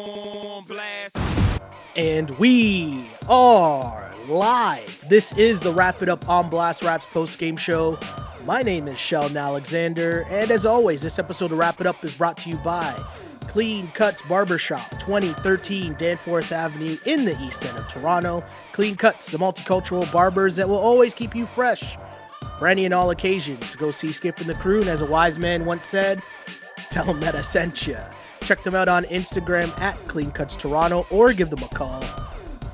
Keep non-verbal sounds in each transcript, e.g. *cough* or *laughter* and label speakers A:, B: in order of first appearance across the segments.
A: on blast.
B: And we are live. This is the Wrap It Up on Blast Raps post game show. My name is Sheldon Alexander, and as always, this episode of Wrap It Up is brought to you by Clean Cuts Barbershop, 2013 Danforth Avenue in the East End of Toronto. Clean Cuts, the multicultural barbers that will always keep you fresh for any and all occasions. Go see Skip and the crew, and as a wise man once said, tell them that I sent you. Check them out on Instagram at Clean Cuts Toronto or give them a call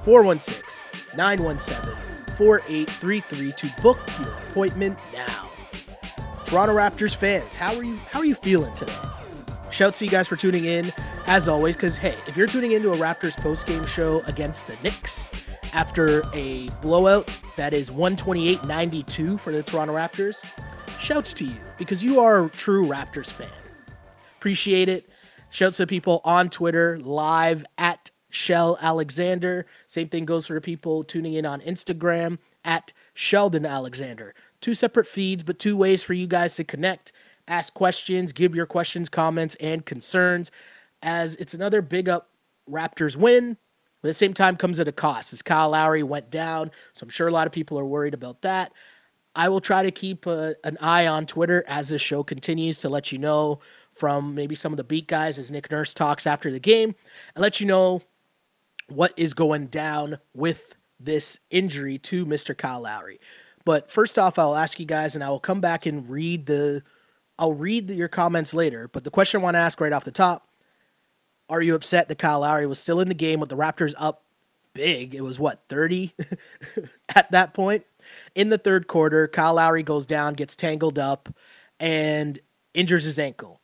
B: 416 917 4833 to book your appointment now. Toronto Raptors fans, how are you how are you feeling today? Shout to you guys for tuning in as always cuz hey, if you're tuning into a Raptors post-game show against the Knicks after a blowout that is 128-92 for the Toronto Raptors, shouts to you because you are a true Raptors fan. Appreciate it. Shouts to people on Twitter, live at Shell Alexander. Same thing goes for people tuning in on Instagram at Sheldon Alexander. Two separate feeds, but two ways for you guys to connect, ask questions, give your questions, comments, and concerns. As it's another big up Raptors win. But at the same time, comes at a cost. As Kyle Lowry went down, so I'm sure a lot of people are worried about that. I will try to keep a, an eye on Twitter as this show continues to let you know from maybe some of the beat guys as Nick Nurse talks after the game and let you know what is going down with this injury to Mr. Kyle Lowry. But first off, I'll ask you guys, and I will come back and read the, I'll read the, your comments later. But the question I want to ask right off the top: Are you upset that Kyle Lowry was still in the game with the Raptors up big? It was what thirty *laughs* at that point in the third quarter. Kyle Lowry goes down, gets tangled up, and injures his ankle.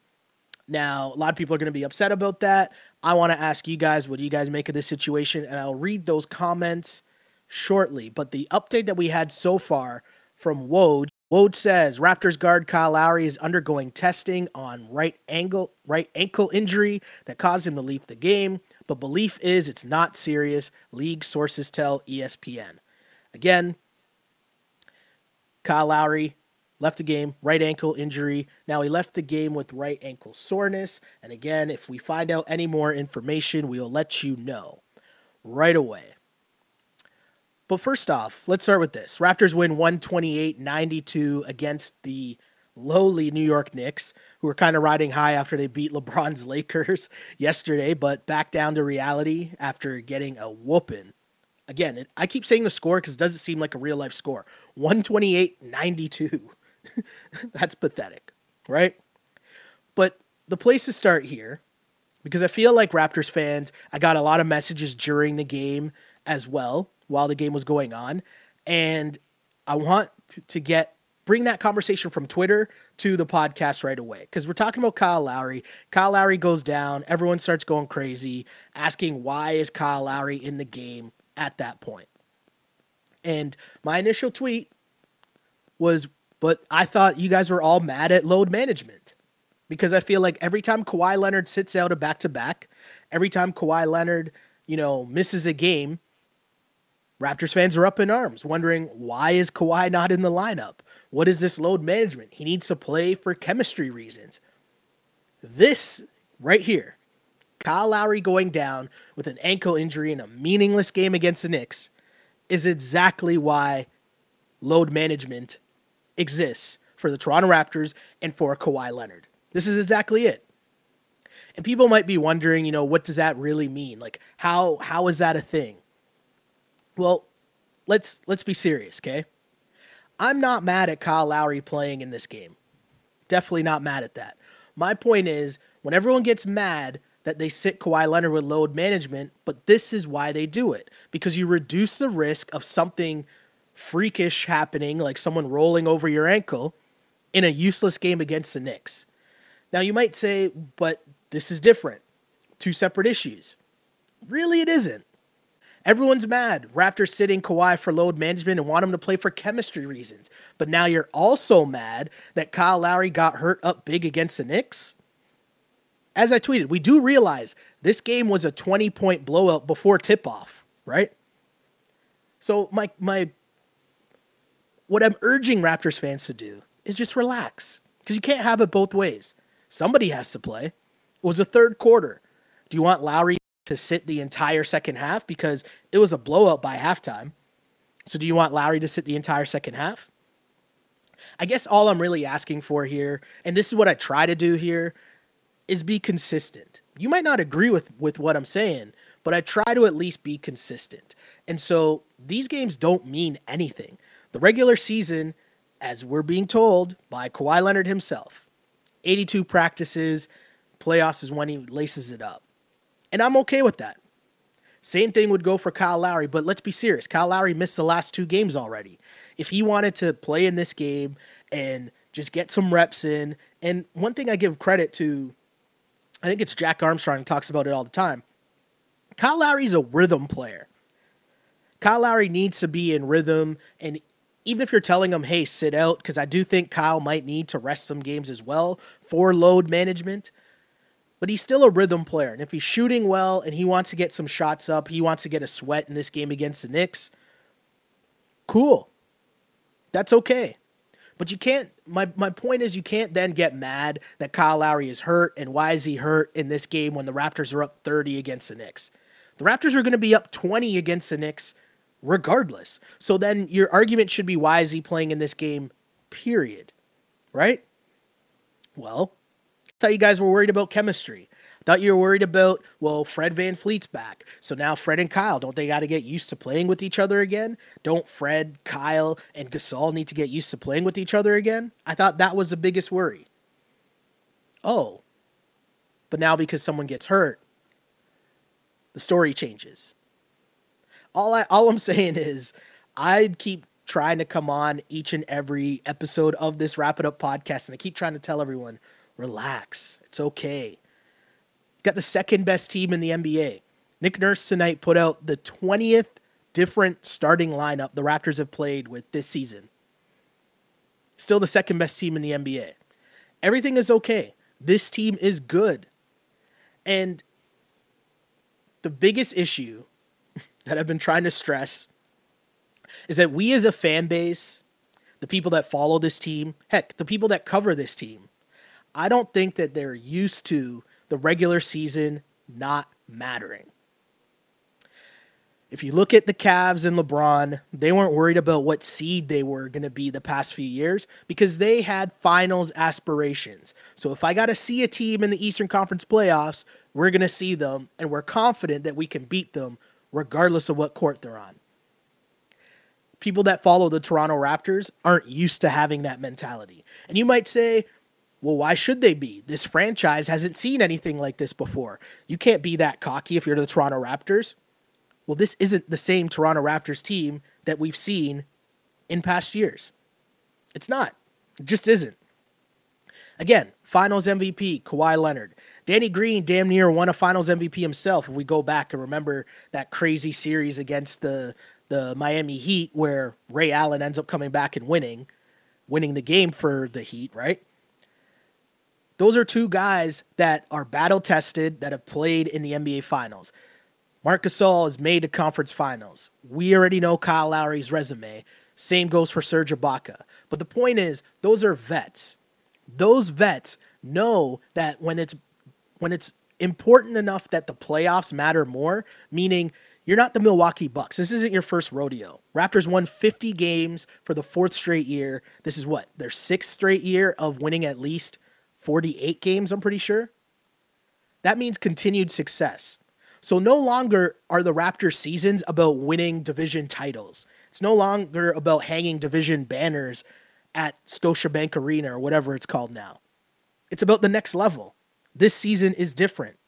B: Now, a lot of people are going to be upset about that. I want to ask you guys, what do you guys make of this situation? And I'll read those comments shortly. But the update that we had so far from Woj, Woj says Raptors guard Kyle Lowry is undergoing testing on right ankle right ankle injury that caused him to leave the game, but belief is it's not serious. League sources tell ESPN. Again, Kyle Lowry left the game, right ankle injury. Now he left the game with right ankle soreness. And again, if we find out any more information, we will let you know right away. But first off, let's start with this. Raptors win 128 92 against the lowly New York Knicks, who were kind of riding high after they beat LeBron's *laughs* Lakers yesterday, but back down to reality after getting a whooping. Again, I keep saying the score because it doesn't seem like a real life score 128 92. *laughs* That's pathetic, right? But the place to start here, because I feel like Raptors fans, I got a lot of messages during the game as well while the game was going on. And I want to get bring that conversation from Twitter to the podcast right away. Because we're talking about Kyle Lowry. Kyle Lowry goes down, everyone starts going crazy, asking why is Kyle Lowry in the game at that point. And my initial tweet was but I thought you guys were all mad at load management because I feel like every time Kawhi Leonard sits out a back to back, every time Kawhi Leonard, you know, misses a game, Raptors fans are up in arms, wondering why is Kawhi not in the lineup? What is this load management? He needs to play for chemistry reasons. This right here, Kyle Lowry going down with an ankle injury in a meaningless game against the Knicks, is exactly why load management exists for the Toronto Raptors and for Kawhi Leonard. This is exactly it. And people might be wondering, you know, what does that really mean? Like how how is that a thing? Well, let's let's be serious, okay? I'm not mad at Kyle Lowry playing in this game. Definitely not mad at that. My point is, when everyone gets mad that they sit Kawhi Leonard with load management, but this is why they do it because you reduce the risk of something freakish happening, like someone rolling over your ankle, in a useless game against the Knicks. Now, you might say, but this is different. Two separate issues. Really, it isn't. Everyone's mad. Raptors sitting Kawhi for load management and want him to play for chemistry reasons. But now you're also mad that Kyle Lowry got hurt up big against the Knicks. As I tweeted, we do realize this game was a 20 point blowout before tip off, right? So my my what I'm urging Raptors fans to do is just relax because you can't have it both ways. Somebody has to play. It was a third quarter. Do you want Lowry to sit the entire second half because it was a blowout by halftime. So do you want Lowry to sit the entire second half? I guess all I'm really asking for here, and this is what I try to do here, is be consistent. You might not agree with with what I'm saying, but I try to at least be consistent. And so these games don't mean anything. The regular season, as we're being told by Kawhi Leonard himself, 82 practices, playoffs is when he laces it up. And I'm okay with that. Same thing would go for Kyle Lowry, but let's be serious. Kyle Lowry missed the last two games already. If he wanted to play in this game and just get some reps in, and one thing I give credit to, I think it's Jack Armstrong talks about it all the time. Kyle Lowry's a rhythm player. Kyle Lowry needs to be in rhythm, and even if you're telling him, hey, sit out, because I do think Kyle might need to rest some games as well for load management but he's still a rhythm player. And if he's shooting well and he wants to get some shots up, he wants to get a sweat in this game against the Knicks, cool. That's okay. But you can't, my, my point is, you can't then get mad that Kyle Lowry is hurt and why is he hurt in this game when the Raptors are up 30 against the Knicks? The Raptors are going to be up 20 against the Knicks regardless. So then your argument should be why is he playing in this game, period. Right? Well, I Thought you guys were worried about chemistry. Thought you were worried about, well, Fred VanVleet's back. So now Fred and Kyle, don't they got to get used to playing with each other again? Don't Fred, Kyle, and Gasol need to get used to playing with each other again? I thought that was the biggest worry. Oh. But now because someone gets hurt, the story changes. All I all I'm *laughs* saying is I'd keep trying to come on each and every episode of this Wrap It Up podcast and I keep trying to tell everyone Relax. It's okay. Got the second best team in the NBA. Nick Nurse tonight put out the 20th different starting lineup the Raptors have played with this season. Still the second best team in the NBA. Everything is okay. This team is good. And the biggest issue that I've been trying to stress is that we as a fan base, the people that follow this team, heck, the people that cover this team, I don't think that they're used to the regular season not mattering. If you look at the Cavs and LeBron, they weren't worried about what seed they were going to be the past few years because they had finals aspirations. So if I got to see a team in the Eastern Conference playoffs, we're going to see them and we're confident that we can beat them regardless of what court they're on. People that follow the Toronto Raptors aren't used to having that mentality. And you might say, well, why should they be? This franchise hasn't seen anything like this before. You can't be that cocky if you're the Toronto Raptors. Well, this isn't the same Toronto Raptors team that we've seen in past years. It's not. It just isn't. Again, finals MVP, Kawhi Leonard. Danny Green damn near won a finals MVP himself if we go back and remember that crazy series against the the Miami Heat where Ray Allen ends up coming back and winning, winning the game for the Heat, right? Those are two guys that are battle tested that have played in the NBA Finals. Marc Gasol has made the conference finals. We already know Kyle Lowry's resume. Same goes for Serge Ibaka. But the point is, those are vets. Those vets know that when it's when it's important enough that the playoffs matter more, meaning you're not the Milwaukee Bucks. This isn't your first rodeo. Raptors won 50 games for the fourth straight year. This is what? Their sixth straight year of winning at least 48 games, I'm pretty sure. That means continued success. So no longer are the Raptors seasons about winning division titles. It's no longer about hanging division banners at Scotiabank Arena or whatever it's called now. It's about the next level. This season is different.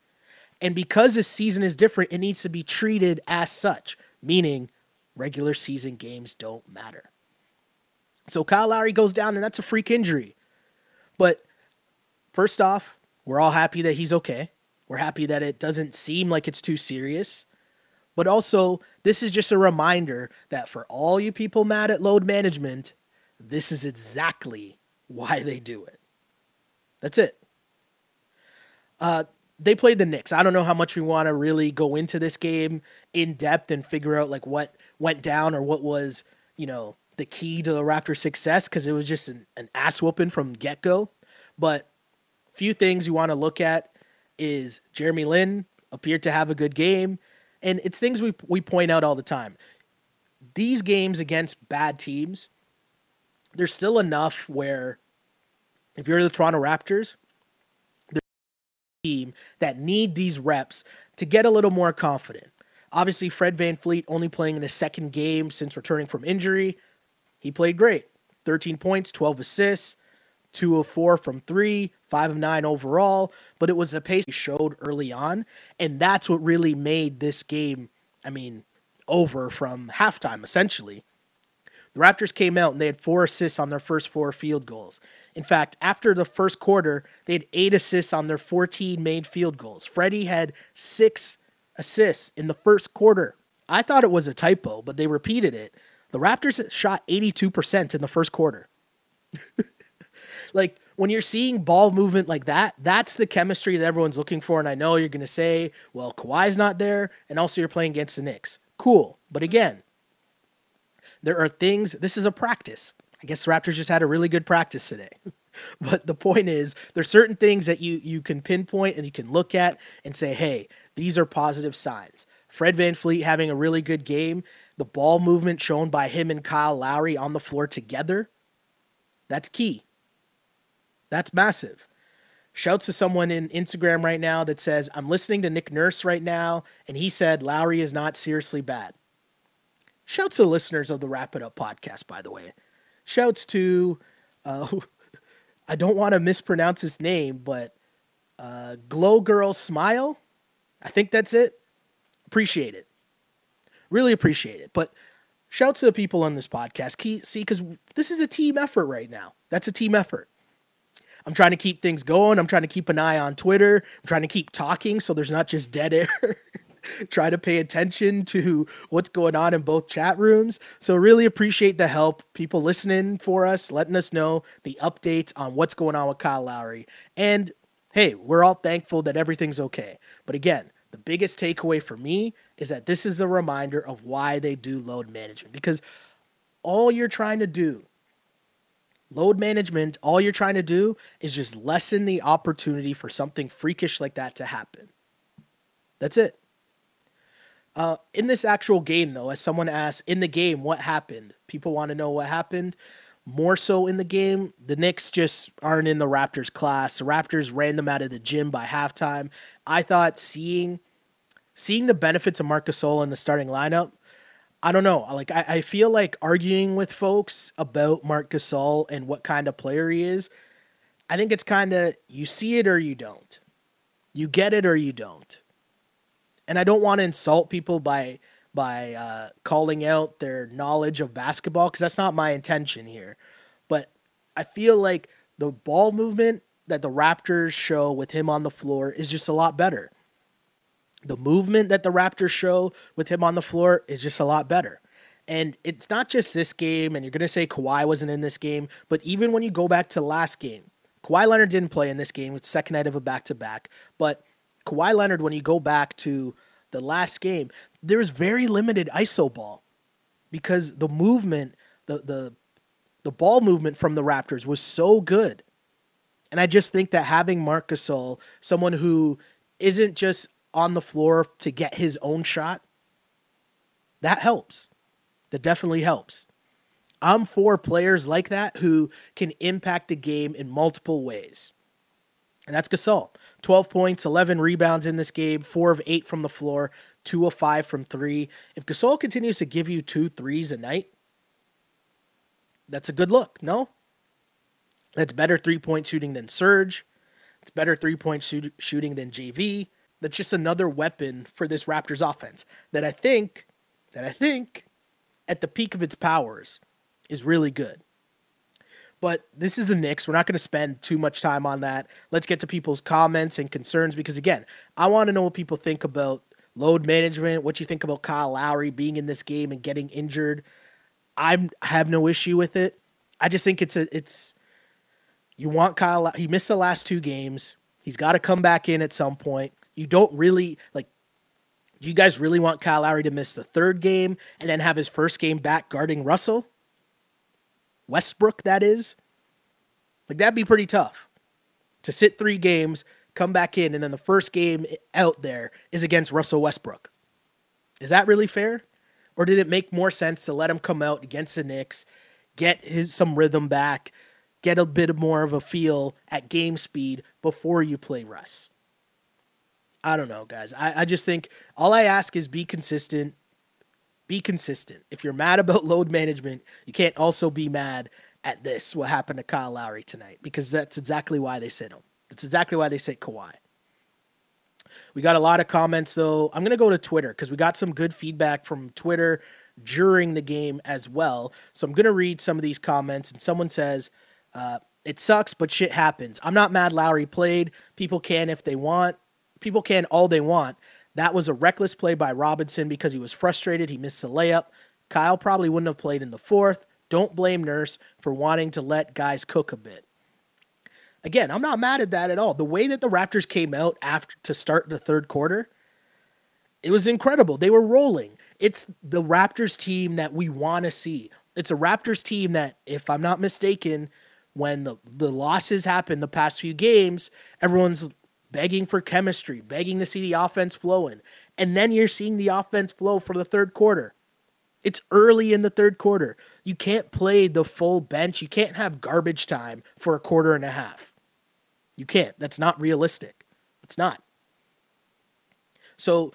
B: And because this season is different, it needs to be treated as such, meaning regular season games don't matter. So Kyle Lowry goes down, and that's a freak injury. But first off, we're all happy that he's okay. We're happy that it doesn't seem like it's too serious. But also, this is just a reminder that for all you people mad at load management, this is exactly why they do it. That's it. Uh, they played the Knicks. I don't know how much we want to really go into this game in depth and figure out like what went down or what was, you know, the key to the Raptors' success because it was just an, an ass whooping from get go. But few things you want to look at is Jeremy Lin appeared to have a good game. And it's things we, we point out all the time. These games against bad teams, there's still enough where if you're the Toronto Raptors, team that need these reps to get a little more confident. Obviously, Fred VanVleet only playing in his second game since returning from injury. He played great. 13 points, 12 assists, 2 of 4 from 3, 5 of 9 overall, but it was the pace he showed early on, and that's what really made this game, I mean, over from halftime essentially. The Raptors came out and they had four assists on their first four field goals. In fact, after the first quarter, they had eight assists on their 14 made field goals. Freddie had six assists in the first quarter. I thought it was a typo, but they repeated it. The Raptors shot 82% in the first quarter. *laughs* like when you're seeing ball movement like that, that's the chemistry that everyone's looking for. And I know you're going to say, well, Kawhi's not there, and also you're playing against the Knicks. Cool. But again, there are things, this is a practice. I guess Raptors just had a really good practice today. *laughs* but the point is, there's certain things that you, you can pinpoint and you can look at and say, hey, these are positive signs. Fred VanVleet having a really good game, the ball movement shown by him and Kyle Lowry on the floor together, that's key. That's massive. Shouts to someone in Instagram right now that says, I'm listening to Nick Nurse right now, and he said Lowry is not seriously bad. Shouts to the listeners of the Wrap It Up podcast, by the way. Shouts to, uh, *laughs* I don't want to mispronounce his name, but uh, Glow Girl Smile. I think that's it. Appreciate it. Really appreciate it. But shouts to the people on this podcast. See, because this is a team effort right now. That's a team effort. I'm trying to keep things going. I'm trying to keep an eye on Twitter. I'm trying to keep talking so there's not just dead air. *laughs* *laughs* try to pay attention to what's going on in both chat rooms. So really appreciate the help, people listening for us, letting us know the updates on what's going on with Kyle Lowry. And hey, we're all thankful that everything's okay. But again, the biggest takeaway for me is that this is a reminder of why they do load management because all you're trying to do load management all you're trying to do is just lessen the opportunity for something freakish like that to happen that's it uh, in this actual game, though, as someone asked, in the game, what happened? People want to know what happened. More so in the game, the Knicks just aren't in the Raptors class. The Raptors ran them out of the gym by halftime. I thought seeing seeing the benefits of Marc Gasol in the starting lineup, I don't know. Like I, I feel like arguing with folks about Marc Gasol and what kind of player he is. I think it's kind of you see it or you don't. You get it or you don't and I don't want to insult people by by uh, calling out their knowledge of basketball because that's not my intention here. But I feel like the ball movement that the Raptors show with him on the floor is just a lot better. The movement that the Raptors show with him on the floor is just a lot better. And it's not just this game, and you're going to say Kawhi wasn't in this game, but even when you go back to last game, Kawhi Leonard didn't play in this game. It's second night of a back to back. But Kawhi Leonard, when you go back to the last game, there was very limited iso ball because the movement, the the the ball movement from the Raptors was so good. And I just think that having Marc Gasol, someone who isn't just on the floor to get his own shot, that helps. That definitely helps. I'm for players like that who can impact the game in multiple ways. And that's Gasol. 12 points, 11 rebounds in this game, 4 of 8 from the floor, 2 of 5 from 3. If Gasol continues to give you two threes a night, that's a good look, no? That's better three point shooting than Serge. It's better three point shoot- shooting than JV. That's just another weapon for this Raptors offense that I think, that I think, at the peak of its powers, is really good. But this is the Knicks. We're not going to spend too much time on that. Let's get to people's comments and concerns because, again, I want to know what people think about load management, what you think about Kyle Lowry being in this game and getting injured. I'm, I have no issue with it. I just think it's a it's you want Kyle. He missed the last two games. He's got to come back in at some point. You don't really like. Do you guys really want Kyle Lowry to miss the third game and then have his first game back guarding Russell? Westbrook, that is. Like, that'd be pretty tough to sit three games, come back in, and then the first game out there is against Russell Westbrook. Is that really fair? Or did it make more sense to let him come out against the Knicks, get his some rhythm back, get a bit more of a feel at game speed before you play Russ? I don't know, guys. I, I just think all I ask is be consistent. Be consistent. If you're mad about *laughs* load management, you can't also be mad at this, what happened to Kyle Lowry tonight, because that's exactly why they sit him. That's exactly why they sit Kawhi. We got a lot of comments though. I'm going to go to Twitter because we got some good feedback from Twitter during the game as well. So I'm going to read some of these comments. And someone says, uh, It sucks, but shit happens. I'm not mad Lowry played. People can if they want. People can all they want. That was a reckless play by Robinson because he was frustrated. He missed the layup. Kyle probably wouldn't have played in the fourth. Don't blame Nurse for wanting to let guys cook a bit. Again, I'm not mad at that at all. The way that the Raptors came out after to start the third quarter, it was incredible. They were rolling. It's the Raptors team that we want to see. It's a Raptors team that, if I'm not mistaken, when the, the losses happened the past few games, everyone's begging for chemistry, begging to see the offense flowing. And then you're seeing the offense flow for the third quarter. It's early in the third quarter. You can't play the full bench. You can't have garbage time for a quarter and a half. You can't. That's not realistic. It's not. So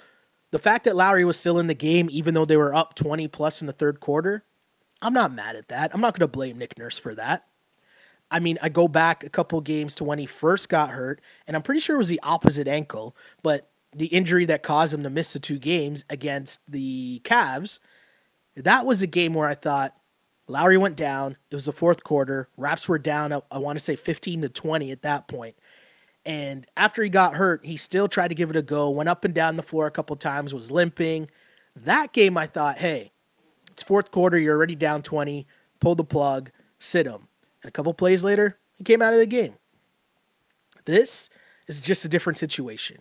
B: the fact that Lowry was still in the game, even though they were up 20 plus in the third quarter, I'm not mad at that. I'm not going to blame Nick Nurse for that. I mean, I go back a couple games to when he first got hurt, and I'm pretty sure it was the opposite ankle, but the injury that caused him to miss the two games against the Cavs, that was a game where I thought Lowry went down. It was the fourth quarter. Raps were down, I, want to say 15 to 20 at that point. And after he got hurt, he still tried to give it a go, went up and down the floor a couple times, was limping. That game, I thought, hey, it's fourth quarter. You're already down 20. Pull the plug, sit him. And a couple plays later, he came out of the game. This is just a different situation.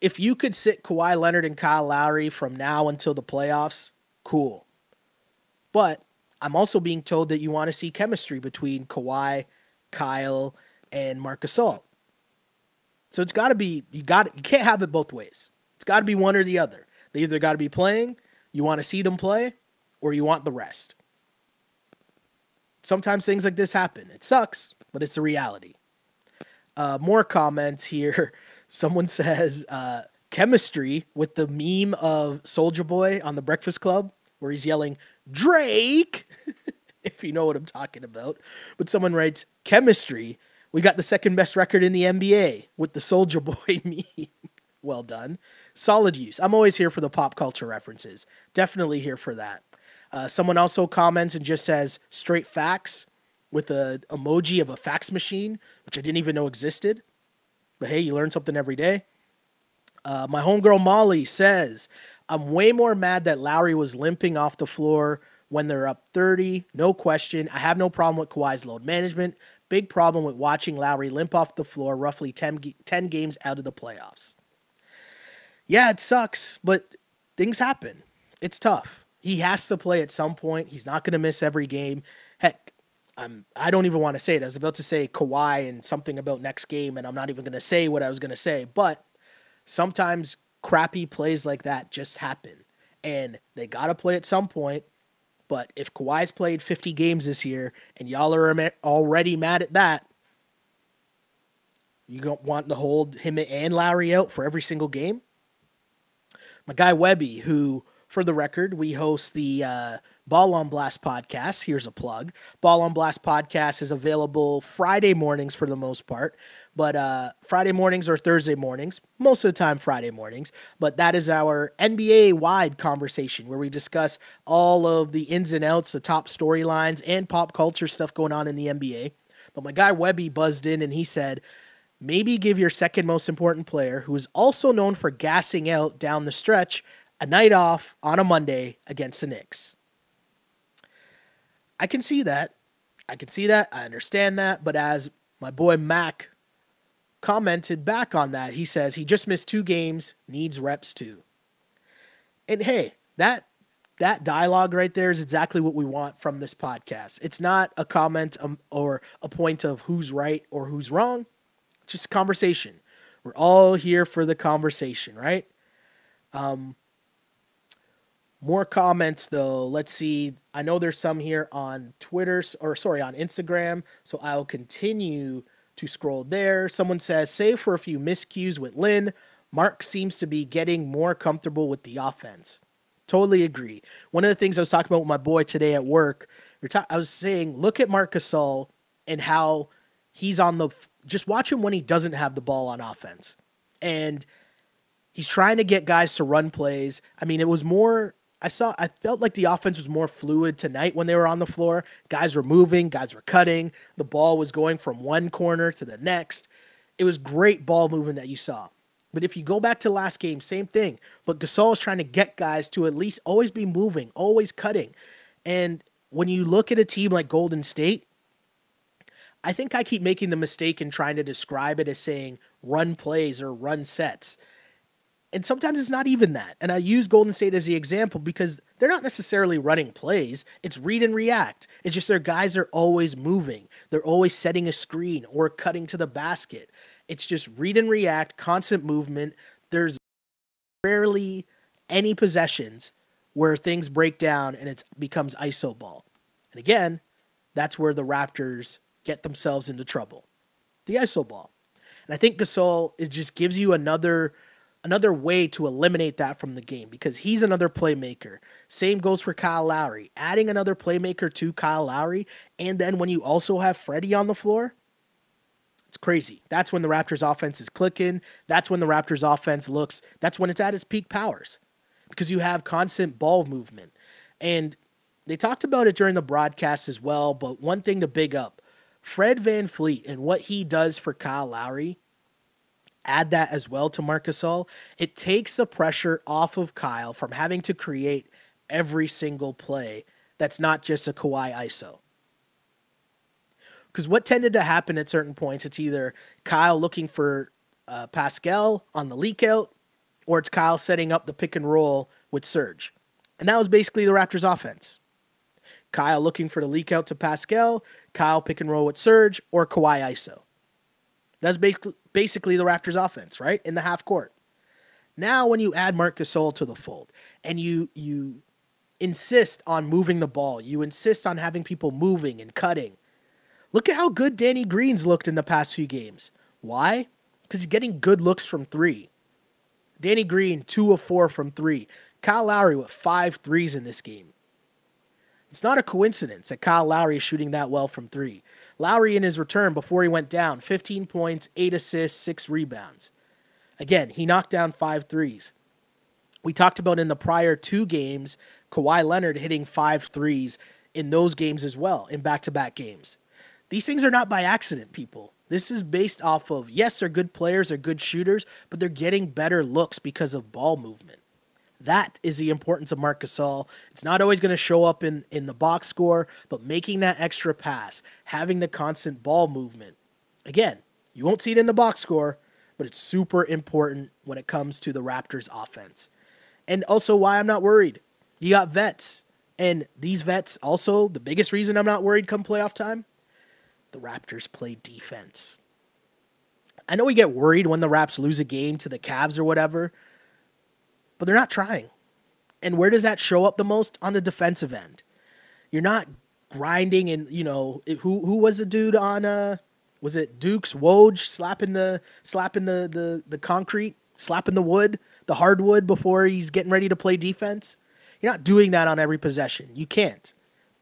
B: If you could sit Kawhi Leonard and Kyle Lowry from now until the playoffs, cool. But I'm also being told that you want to see chemistry between Kawhi, Kyle, and Marc Gasol. So it's got to be you got you can't have it both ways. It's got to be one or the other. They either got to be playing, you want to see them play, or you want the rest. Sometimes things like this happen. It sucks, but it's a reality. Uh, more comments here. *laughs* Someone says uh, chemistry with the meme of Soulja Boy on the Breakfast Club, where he's yelling Drake, *laughs* if you know what I'm talking about. But someone writes, chemistry. We got the second best record in the NBA with the Soulja *laughs* Boy meme. well done. Solid use. I'm always here for the pop culture references. Definitely here for that. Uh, someone also comments and just says straight facts with a emoji of a fax machine, which I didn't even know existed. But hey, you learn something every day. Uh, my homegirl Molly says, I'm way more mad that Lowry was limping off the floor when they're up 30. No question. I have no problem with Kawhi's load management. Big problem with watching Lowry limp off the floor roughly 10, 10 games out of the playoffs. Yeah, it sucks, but things happen. It's tough. He has to play at some point. He's not going to miss every game. Heck, I'm, I don't even want to say it. I was about to say Kawhi and something about next game, and I'm not even going to say what I was going to say. But sometimes crappy plays like that just happen. And they got to play at some point. But if Kawhi's played 50 games this year and y'all are already mad at that, you don't want to hold him and Lowry out for every single game? My guy Webby, who, for the record, we host the uh, Ball on Blast podcast. Here's a plug. Ball on Blast podcast is available Friday mornings for the most part but uh, Friday mornings or Thursday mornings, most of the time Friday mornings. But that is our NBA wide conversation where we discuss all of the ins and outs, the top storylines, and pop culture stuff going on in the NBA. But my guy Webby buzzed in and he said, maybe give your second most important player, who is also known for gassing out down the stretch, a night off on a Monday against the Knicks. I can see that. I can see that. I understand that. But as my boy Mac commented back on that. He says he just missed two games, needs reps too. And hey, that that dialogue right there is exactly what we want from this podcast. It's not a comment um, or a point of who's right or who's wrong. Just conversation. We're all here for the conversation, right? Um, more comments though. Let's see. I know there's some here on Twitter or sorry, on Instagram. So I'll continue to scroll there. Someone says, save for a few miscues with Lin, Marc seems to be getting more comfortable with the offense. Totally agree. One of the things I was talking about with my boy today at work, I was saying, look at Marc Gasol and how he's on the. Just watch him when he doesn't have the ball on offense, and he's trying to get guys to run plays. I mean, it was more. I saw. I felt like the offense was more fluid tonight when they were on the floor. Guys were moving. Guys were cutting. The ball was going from one corner to the next. It was great ball movement that you saw. But if you go back to last game, same thing. But Gasol is trying to get guys to at least always be moving, always cutting. And when you look at a team like Golden State, I think I keep making the mistake in trying to describe it as saying run plays or run sets. And sometimes it's not even that. And I use Golden State as the example because they're not necessarily running plays. It's read and react. It's just their guys are always moving. They're always setting a screen or cutting to the basket. It's just read and react, constant movement. There's rarely any possessions where things break down and it becomes iso ball. And again, that's where the Raptors get themselves into trouble. The iso ball. And I think Gasol it just gives you another another way to eliminate that from the game because he's another playmaker. Same goes for Kyle Lowry. Adding another playmaker to Kyle Lowry, and then when you also have Freddie on the floor, it's crazy. That's when the Raptors offense is clicking. That's when the Raptors offense looks, that's when it's at its peak powers because you have constant ball movement. And they talked about it during the broadcast as well, but one thing to big up Fred VanVleet and what he does for Kyle Lowry, add that as well to Marc Gasol. It takes the pressure off of Kyle from having to create every single play that's not just a Kawhi ISO. Because what tended to happen at certain points, it's either Kyle looking for uh, Pascal on the leak out, or it's Kyle setting up the pick and roll with Serge. And that was basically the Raptors' offense. Kyle looking for the leak out to Pascal, Kyle pick and roll with Serge, or Kawhi ISO. That's basically the Raptors' offense, right? In the half court. Now, when you add Marc Gasol to the fold and you you insist on moving the ball, you insist on having people moving and cutting, Look at how good Danny Green's looked in the past few games. Why? Because he's getting good looks from three. Danny Green, two of four from three. Kyle Lowry with five threes in this game. It's not a coincidence that Kyle Lowry is shooting that well from three. Lowry in his return before he went down, 15 points, 8 assists, 6 rebounds. Again, he knocked down five threes. We talked about in the prior two games, Kawhi Leonard hitting five threes in those games as well, in back to back games. These things are not by accident, people. This is based off of, yes, they're good players, they're good shooters, but they're getting better looks because of ball movement. That is the importance of Marc Gasol. It's not always going to show up in, in the box score, but making that extra pass, having the constant ball movement. Again, you won't see it in the box score, but it's super important when it comes to the Raptors offense. And also why I'm not worried. You got vets. And these vets also, the biggest reason I'm not worried come playoff time, the Raptors play defense. I know we get worried when the Raps lose a game to the Cavs or whatever, but they're not trying. And where does that show up the most? On the defensive end. You're not grinding and, you know, who who was the dude on uh was it Dukes Woj slapping the slapping the the the concrete, slapping the wood, the hardwood before he's getting ready to play defense? You're not doing that on every possession. You can't.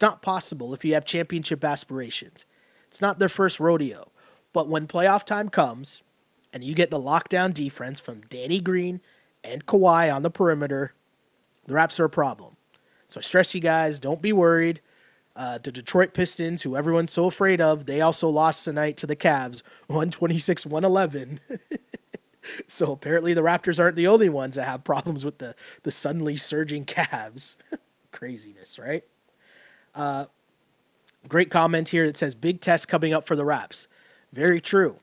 B: Not possible if you have championship aspirations. It's not their first rodeo. But when playoff time comes and you get the lockdown defense from Danny Green and Kawhi on the perimeter, the Raps are a problem. So I stress you guys, don't be worried. Uh, the Detroit Pistons, who everyone's so afraid of, they also lost tonight to the Cavs, *laughs* 126 111. *laughs* so apparently the Raptors aren't the only ones that have problems with the, the suddenly surging Cavs. *laughs* Craziness, right? Uh, Great comment here that says big test coming up for the Raps. Very true.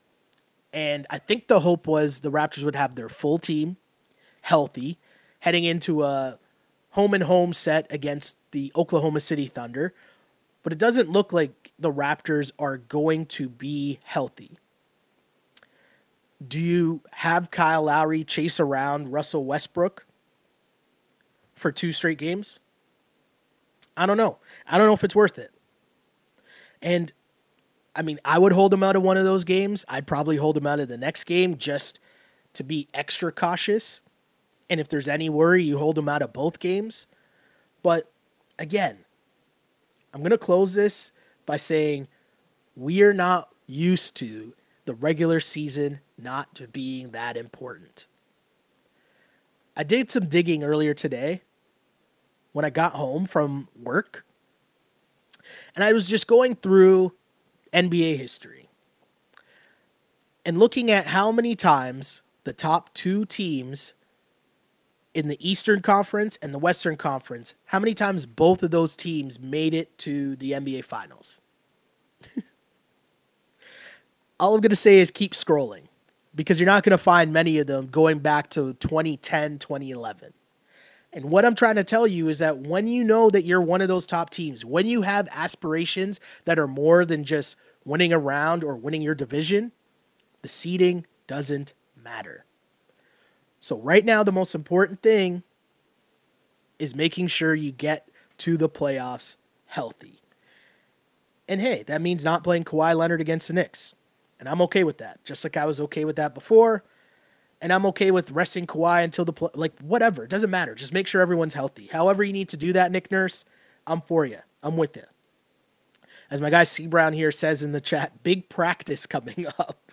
B: And I think the hope was the Raptors would have their full team healthy heading into a home and home set against the Oklahoma City Thunder. But it doesn't look like the Raptors are going to be healthy. Do you have Kyle Lowry chase around Russell Westbrook for two straight games? I don't know. I don't know if it's worth it. And I mean, I would hold him out of one of those games. I'd probably hold him out of the next game just to be extra cautious. And if there's any worry, you hold him out of both games. But again, I'm going to close this by saying we are not used to the regular season not being that important. I did some digging earlier today when I got home from work. And I was just going through NBA history and looking at how many times the top two teams in the Eastern Conference and the Western Conference, how many times both of those teams made it to the NBA Finals. *laughs* All I'm going to say is keep scrolling because you're not going to find many of them going back to 2010, 2011. And what I'm trying to tell you is that when you know that you're one of those top teams, when you have aspirations that are more than just winning a round or winning your division, the seeding doesn't matter. So, right now, the most important thing is making sure you get to the playoffs healthy. And hey, that means not playing Kawhi Leonard against the Knicks. And I'm okay with that, just like I was okay with that before. And I'm okay with resting Kawhi until the play, like whatever. It doesn't matter. Just make sure everyone's healthy. However you need to do that, Nick Nurse, I'm for you. I'm with you. As my guy C Brown here says in the chat, big practice coming *laughs* up.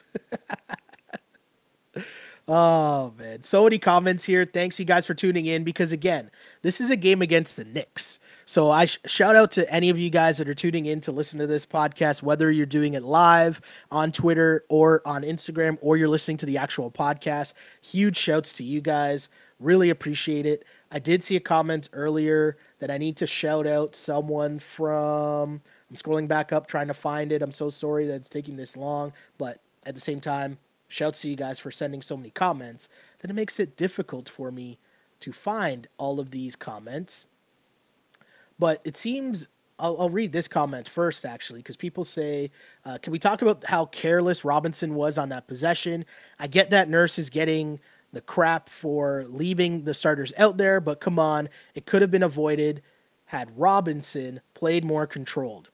B: Oh man, so many comments here. Thanks you guys for tuning in because again, this is a game against the Knicks. So I sh- shout out to any of you guys that are tuning in to listen to this podcast, whether you're doing it live on Twitter or on Instagram, or you're listening to the actual podcast. Huge shouts to you guys. Really appreciate it. I did see a comment earlier that I need to shout out someone from. I'm scrolling back up trying to find it. I'm so sorry that it's taking this long, but at the same time, shouts to you guys for sending so many comments that it makes it difficult for me to find all of these comments but it seems I'll, I'll read this comment first, actually, because people say, uh, "Can we talk about how careless Robinson was on that possession?" I get that Nurse is getting the crap for leaving the starters out there, but come on, it could have been avoided had Robinson played more controlled.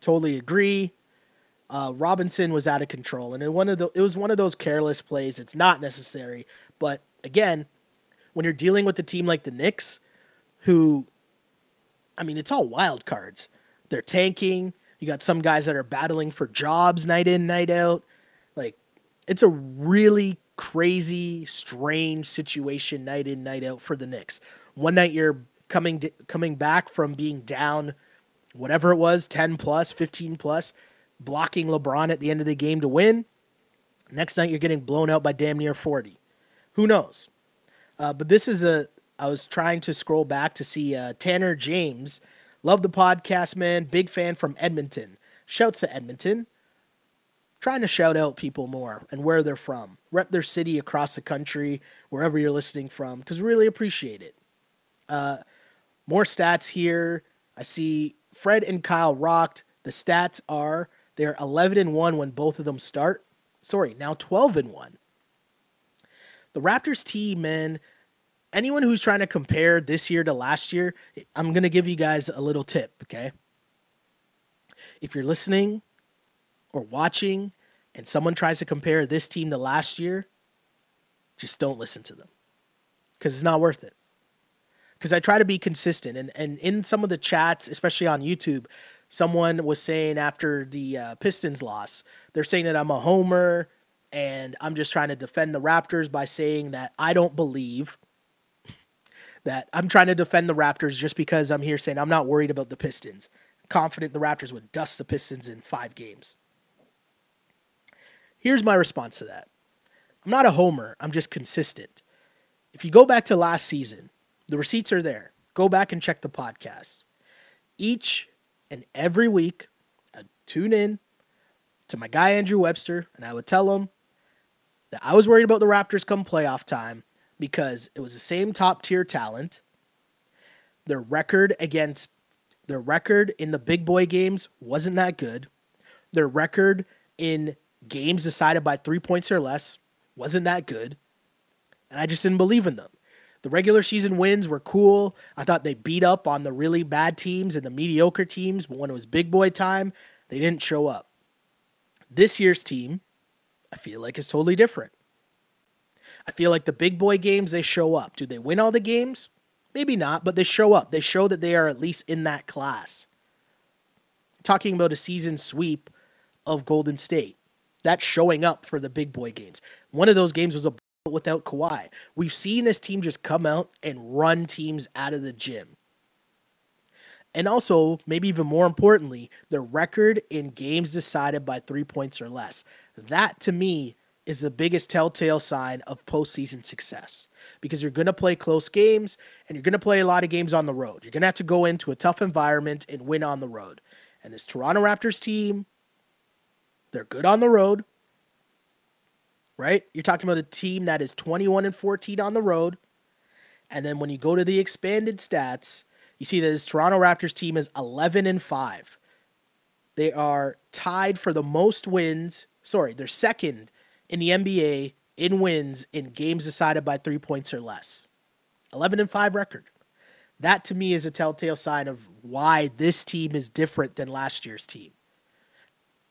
B: Totally agree. Uh, Robinson was out of control, and one of the it was one of those careless plays. It's not necessary, but again, when you're dealing with a team like the Knicks, who I mean, it's all wild cards. They're tanking. You got some guys that are battling for jobs night in, night out. Like, it's a really crazy, strange situation night in, night out for the Knicks. One night you're coming coming back from being down, whatever it was, ten plus, fifteen plus, blocking LeBron at the end of the game to win. Next night you're getting blown out by damn near forty. Who knows? Uh, but this is a I was trying to scroll back to see uh, Tanner James. Love the podcast, man. Big fan from Edmonton. Shouts to Edmonton. Trying to shout out people more and where they're from. Rep their city across the country, wherever you're listening from, because really appreciate it. Uh, more stats here. I see Fred and Kyle rocked. The stats are they're 11 and 1 when both of them start. Sorry, now 12 and 1. The Raptors team, man, anyone who's trying to compare this year to last year, I'm going to give you guys a little tip, okay? If you're listening or watching and someone tries to compare this team to last year, just don't listen to them because it's not worth it. Because I try to be consistent. And, and in some of the chats, especially on YouTube, someone was saying after the uh, Pistons loss, they're saying that I'm a homer and I'm just trying to defend the Raptors by saying that I don't believe that I'm trying to defend the Raptors just because I'm here saying I'm not worried about the Pistons. Confident the Raptors would dust the Pistons in five games. Here's my response to that I'm not a homer, I'm just consistent. If you go back to last season, the receipts are there. Go back and check the podcast. Each and every week, I'd tune in to my guy Andrew Webster and I would tell him that I was worried about the Raptors come playoff time because it was the same top tier talent. Their record against their record in the big boy games wasn't that good. Their record in games decided by three points or less wasn't that good. And I just didn't believe in them. The regular season wins were cool. I thought they beat up on the really bad teams and the mediocre teams, but when it was big boy time, they didn't show up. This year's team, I feel like is totally different. I feel like the big boy games, they show up. Do they win all the games? Maybe not, but they show up. They show that they are at least in that class. Talking about a season sweep of Golden State. That's showing up for the big boy games. One of those games was a without Kawhi. We've seen this team just come out and run teams out of the gym. And also, maybe even more importantly, the record in games decided by three points or less. That to me is the biggest telltale sign of postseason success because you're going to play close games and you're going to play a lot of games on the road. You're going to have to go into a tough environment and win on the road. And this Toronto Raptors team, they're good on the road right? You're talking about a team that is 21 and 14 on the road. And then when you go to the expanded stats, you see that this Toronto Raptors team is 11 and 5. They are tied for the most wins. Sorry, they're second in the NBA in wins in games decided by 3 points or less. 11 and 5 record. That to me is a telltale sign of why this team is different than last year's team.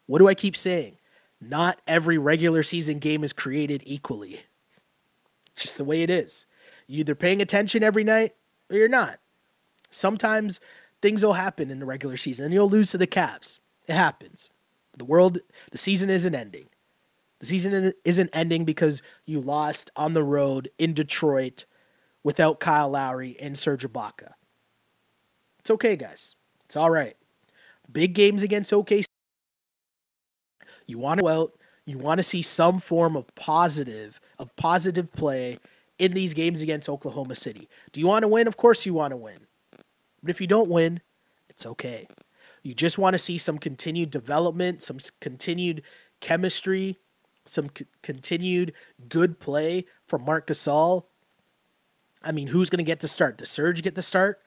B: What do I keep saying? Not every regular season game is created equally. It's just the way it is. You're either paying attention every night or you're not. Sometimes things will happen in the regular season and you'll lose to the Cavs. It happens. The world, the season isn't ending. The season isn't ending because you lost on the road in Detroit without Kyle Lowry and Serge Ibaka. It's okay, guys. It's all right. Big games against OKC you want to out. You want to see some form of positive of positive play in these games against Oklahoma City. Do you want to win? Of course you want to win. But if you don't win, it's okay. You just want to see some continued development, some continued chemistry, some c- continued good play from Marc Gasol. I mean, who's going to get to start? Does Serge get to start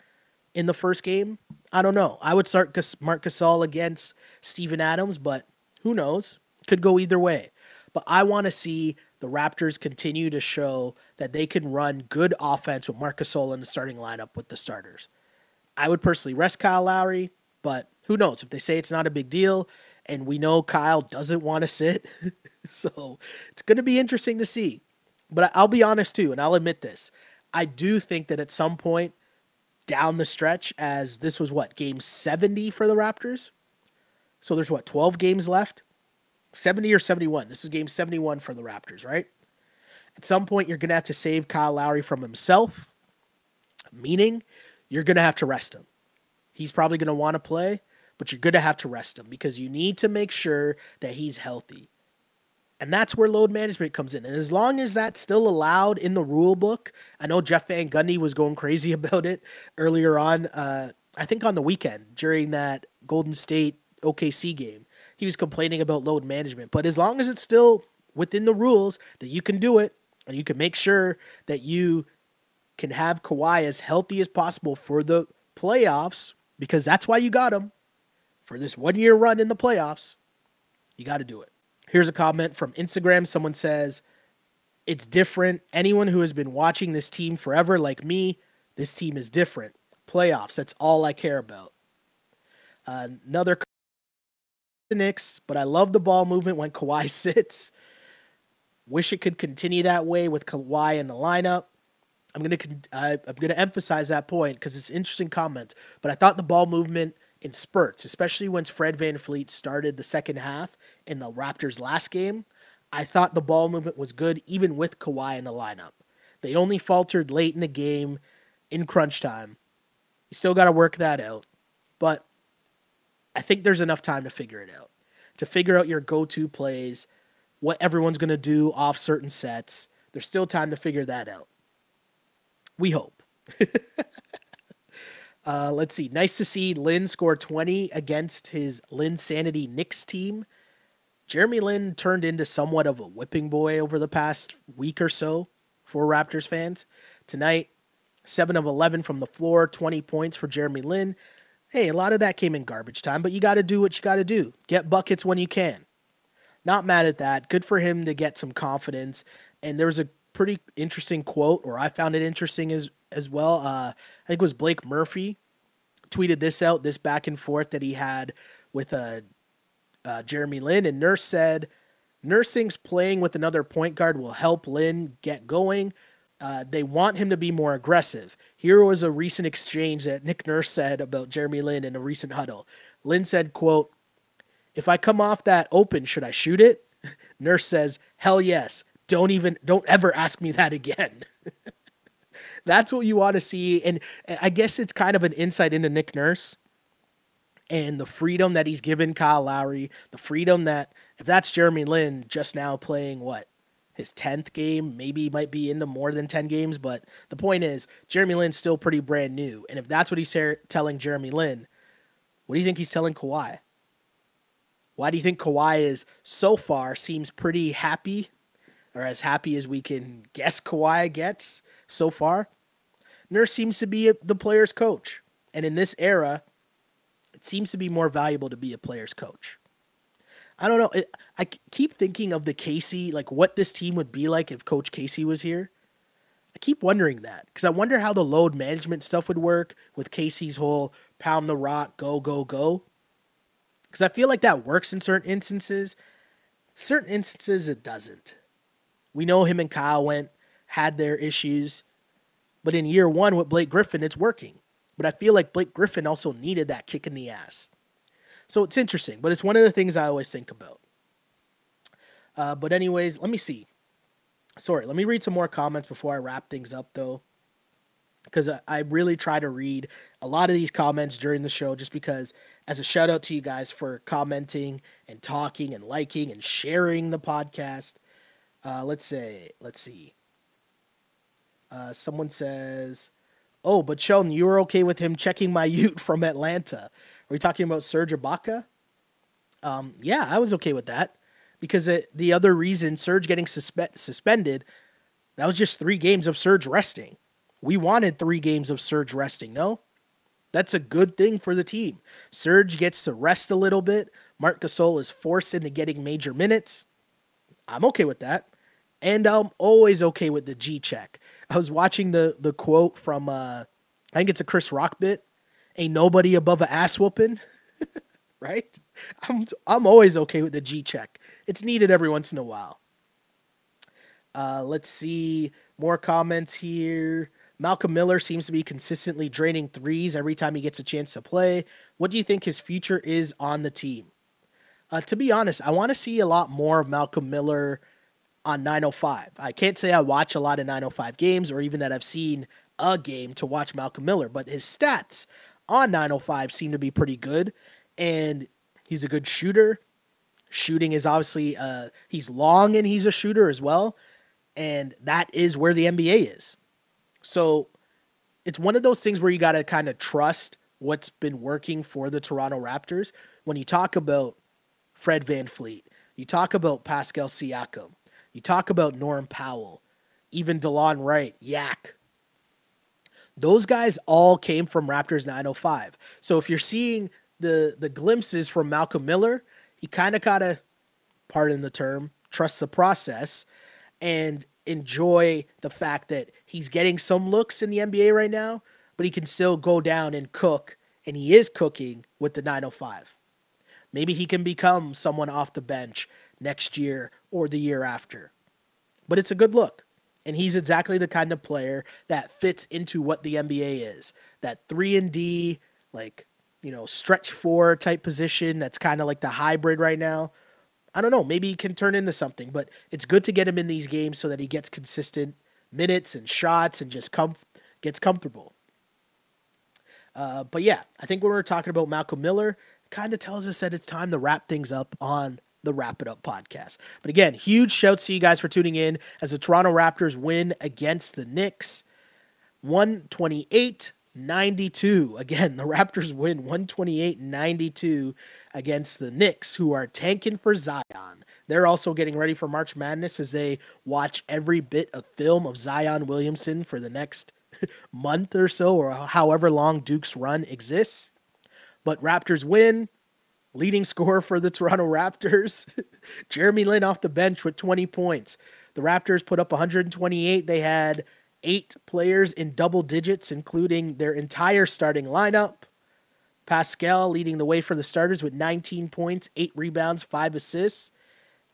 B: in the first game? I don't know. I would start Marc Gasol against Steven Adams, but who knows? Could go either way. But I want to see the Raptors continue to show that they can run good offense with Marc Gasol in the starting lineup with the starters. I would personally rest Kyle Lowry, but who knows? If they say it's not a big deal, and we know Kyle doesn't want to sit, *laughs* so it's going to be interesting to see. But I'll be honest too, and I'll admit this. I do think that at some point down the stretch, as this was what, game 70 for the Raptors? So there's what, 12 games left? 70 or 71. This was game 71 for the Raptors, right? At some point, you're going to have to save Kyle Lowry from himself, meaning you're going to have to rest him. He's probably going to want to play, but you're going to have to rest him because you need to make sure that he's healthy. And that's where load management comes in. And as long as that's still allowed in the rule book, I know Jeff Van Gundy was going crazy *laughs* about it earlier on, uh, I think on the weekend during that Golden State OKC game. He was complaining about load management. But as long as it's still within the rules that you can do it and you can make sure that you can have Kawhi as healthy as possible for the playoffs, because that's why you got him for this one year run in the playoffs, you got to do it. Here's a comment from Instagram. Someone says, It's different. Anyone who has been watching this team forever, like me, this team is different. Playoffs, that's all I care about. Uh, another the Knicks, but I love the ball movement when Kawhi *laughs* sits. Wish it could continue that way with Kawhi in the lineup. I'm gonna I'm gonna emphasize that point because it's an interesting comment. But I thought the ball movement in spurts, especially once Fred Van VanVleet started the second half in the Raptors' last game, I thought the ball movement was good even with Kawhi in the lineup. They only faltered late in the game in crunch time. You still got to work that out. But I think there's enough time to figure it out, to figure out your go to plays, what everyone's going to do off certain sets. There's still time to figure that out. We hope. *laughs* uh, let's see. Nice to see Lin score 20 against his Linsanity Knicks team. Jeremy Lin turned into somewhat of a whipping boy over the past week or so for Raptors fans. Tonight, 7 of 11 from the floor, 20 points for Jeremy Lin. Hey, a lot of that came in garbage time, but you got to do what you got to do. Get buckets when you can. Not mad at that. Good for him to get some confidence And there was a pretty interesting quote, or I found it interesting as as well. Uh, I think it was Blake Murphy tweeted this out, this back and forth that he had with uh, uh, Jeremy Lin, and Nurse said, "Nurse thinks playing with another point guard will help Lin get going." Uh, they want him to be more aggressive. Here was a recent exchange that Nick Nurse said about Jeremy Lin in a recent huddle. Lin said, quote, if I come off that open, should I shoot it? *laughs* Nurse says, hell yes. Don't even, don't ever ask me that again. *laughs* That's what you want to see. And I guess it's kind of an insight into Nick Nurse and the freedom that he's given Kyle Lowry, the freedom that, if that's Jeremy Lin just now playing what, his 10th game, maybe he might be into more than 10 games, but the point is, Jeremy Lin's still pretty brand new. And if that's what he's telling Jeremy Lin, what do you think he's telling Kawhi? Why do you think Kawhi is so far seems pretty happy, or as happy as we can guess Kawhi gets so far? Nurse seems to be the player's coach. And in this era, it seems to be more valuable to be a player's coach. I don't know. It, I keep thinking of the Casey, like what this team would be like if Coach Casey was here. I keep wondering that because I wonder how the load management stuff would work with Casey's whole pound the rock, go, go, go. Because I feel like that works in certain instances. Certain instances, it doesn't. We know him and Kyle went, had their issues. But in year one with Blake Griffin, it's working. But I feel like Blake Griffin also needed that kick in the ass. So it's interesting, but it's one of the things I always think about. Uh, but, anyways, let me see. Sorry, let me read some more comments before I wrap things up, though. Because I, really try to read a lot of these comments during the show just because, as a shout out to you guys for commenting and talking and liking and sharing the podcast. Uh, let's say, let's see. Uh, someone says, Oh, but Sheldon, you were okay with him checking my *laughs* Ute from Atlanta. Are we talking about Serge Ibaka? Um, yeah, I was okay with that because it, the other reason Serge getting suspe- suspended, that was just three games of Serge resting. We wanted three games of Serge resting, no? That's a good thing for the team. Serge gets to rest a little bit. Marc Gasol is forced into getting major minutes. I'm okay with that. And I'm always okay with the G check. I was watching the the quote from uh I think it's a Chris Rock bit ain't nobody above an ass whooping, *laughs* right? I'm I'm always okay with the G check. It's needed every once in a while. Uh, let's see more comments here. Malcolm Miller seems to be consistently draining threes every time he gets a chance to play. What do you think his future is on the team? Uh, to be honest, I want to see a lot more of Malcolm Miller on 905. I can't say I watch a lot of 905 games or even that I've seen a game to watch Malcolm Miller, but his stats on 905 seem to be pretty good. And he's a good shooter. Shooting is obviously, uh, he's long and he's a shooter as well. And that is where the NBA is. So it's one of those things where you got to kind of trust what's been working for the Toronto Raptors. When you talk about Fred VanVleet, you talk about Pascal Siakam, you talk about Norm Powell, even Delon Wright, Yak, those guys all came from Raptors 905. So if you're seeing the the glimpses from Malcolm Miller, he kind of gotta, pardon the term, trust the process and enjoy the fact that he's getting some looks in the NBA right now, but he can still go down and cook, and he is cooking with the 905. Maybe he can become someone off the bench next year or the year after. But it's a good look. And he's exactly the kind of player that fits into what the NBA is. That 3 and D like, you know, stretch 4 type position that's kind of like the hybrid right now. I don't know, maybe he can turn into something, but it's good to get him in these games so that he gets consistent minutes and shots and just com- gets comfortable. Uh, but yeah, I think when we're talking about Malcolm Miller, kind of tells us that it's time to wrap things up on the Wrap It Up podcast. But again, huge shouts to you guys for tuning in as the Toronto Raptors win against the Knicks 128 92. Again, the Raptors win 128 92 against the Knicks, who are tanking for Zion. They're also getting ready for March Madness as they watch every bit of film of Zion Williamson for the next *laughs* month or so, or however long Duke's run exists. But Raptors win leading scorer for the Toronto Raptors, *laughs* Jeremy Lin off the bench with 20 points. The Raptors put up 128. They had eight players in double digits, including their entire starting lineup. Pascal leading the way for the starters with 19 points, eight rebounds, five assists,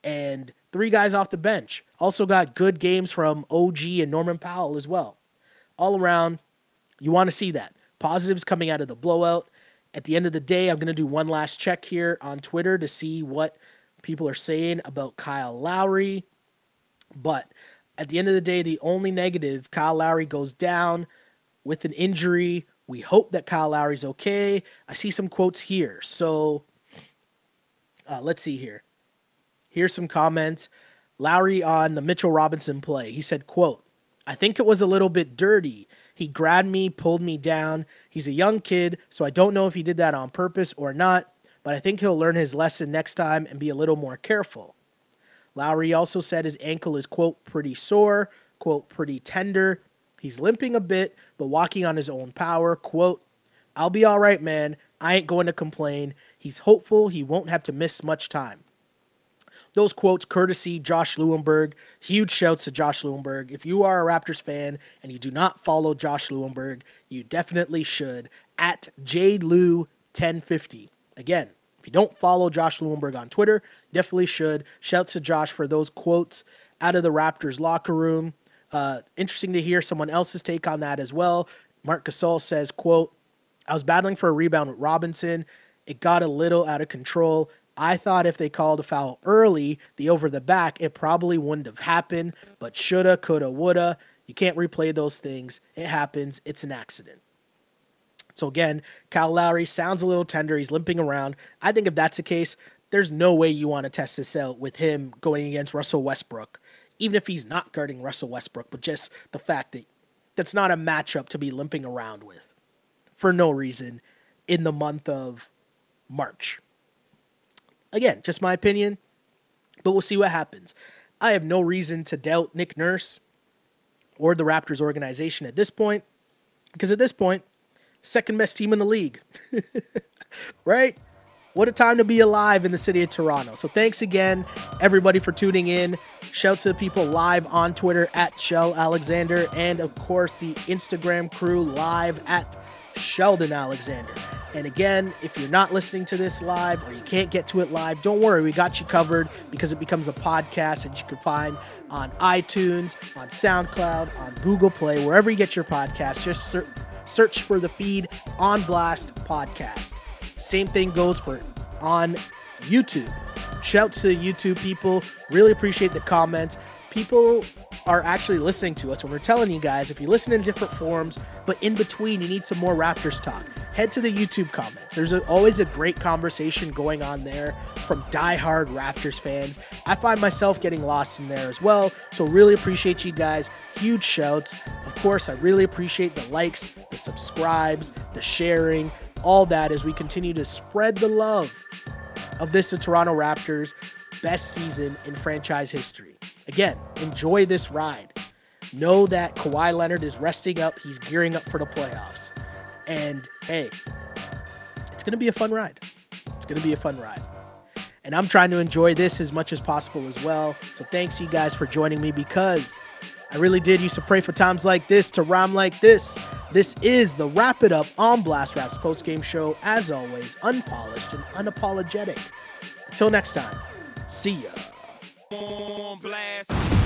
B: and three guys off the bench. Also got good games from OG and Norman Powell as well. All around, you want to see that. Positives coming out of the blowout. At the end of the day, I'm going to do one last check here on Twitter to see what people are saying about Kyle Lowry. But at the end of the day, the only negative, Kyle Lowry goes down with an injury. We hope that Kyle Lowry's okay. I see some quotes here. So uh, let's see here. Here's some comments. Lowry on the Mitchell Robinson play. He said, quote, I think it was a little bit dirty. He grabbed me, pulled me down. He's a young kid, so I don't know if he did that on purpose or not, but I think he'll learn his lesson next time and be a little more careful. Lowry also said his ankle is, quote, pretty sore, quote, pretty tender. He's limping a bit, but walking on his own power, quote, I'll be all right, man. I ain't going to complain. He's hopeful he won't have to miss much time. Those quotes, courtesy Josh Lewenberg. Huge shouts to Josh Lewenberg. If you are a Raptors fan and you do not follow Josh Lewenberg, you definitely should at JLew1050. Again, if you don't follow Josh Lewenberg on Twitter, definitely should. Shouts to Josh for those quotes out of the Raptors locker room. Uh, interesting to hear someone else's take on that as well. Marc Gasol says, quote, I was battling for a rebound with Robinson. It got a little out of control. I thought if they called a foul early, the over the back, it probably wouldn't have happened, but shoulda, coulda, woulda. You can't replay those things. It happens. It's an accident. So again, Kyle Lowry sounds a little tender. He's limping around. I think if that's the case, there's no way you want to test this out with him going against Russell Westbrook, even if he's not guarding Russell Westbrook, but just the fact that that's not a matchup to be limping around with for no reason in the month of March. Again, just my opinion, but we'll see what happens. I have no reason to doubt Nick Nurse or the Raptors organization at this point, because at this point, second best team in the league. *laughs* right? What a time to be alive in the city of Toronto. So thanks again, everybody, for tuning in. Shout to the people live on Twitter at Shell Alexander, and of course the Instagram crew live at Sheldon Alexander. And again, if you're not listening to this live or you can't get to it live, don't worry, we got you covered because it becomes a podcast that you can find on iTunes, on SoundCloud, on Google Play, wherever you get your podcast. Just search for the feed on Blast Podcast. Same thing goes for on YouTube. Shouts to the YouTube people. Really appreciate the comments. People are actually listening to us when we're telling you guys if you listen in different forms, but in between you need some more Raptors talk head to the YouTube comments. There's a, always a great conversation going on there from die-hard Raptors fans. I find myself getting lost in there as well. So really appreciate you guys. Huge shouts. Of course, I really appreciate the likes, the subscribes, the sharing, all that as we continue to spread the love of this the Toronto Raptors best season in franchise history. Again, enjoy this ride. Know that Kawhi Leonard is resting up. He's gearing up for the playoffs. And hey, it's going to be a fun ride. It's going to be a fun ride. And I'm trying to enjoy this as much as possible as well. So thanks you guys for joining me because I really did used to pray for times like this to rhyme like this. This is the Wrap It Up on Blast Raps post game show, as always, unpolished and unapologetic. Until next time, see ya. Boom blast.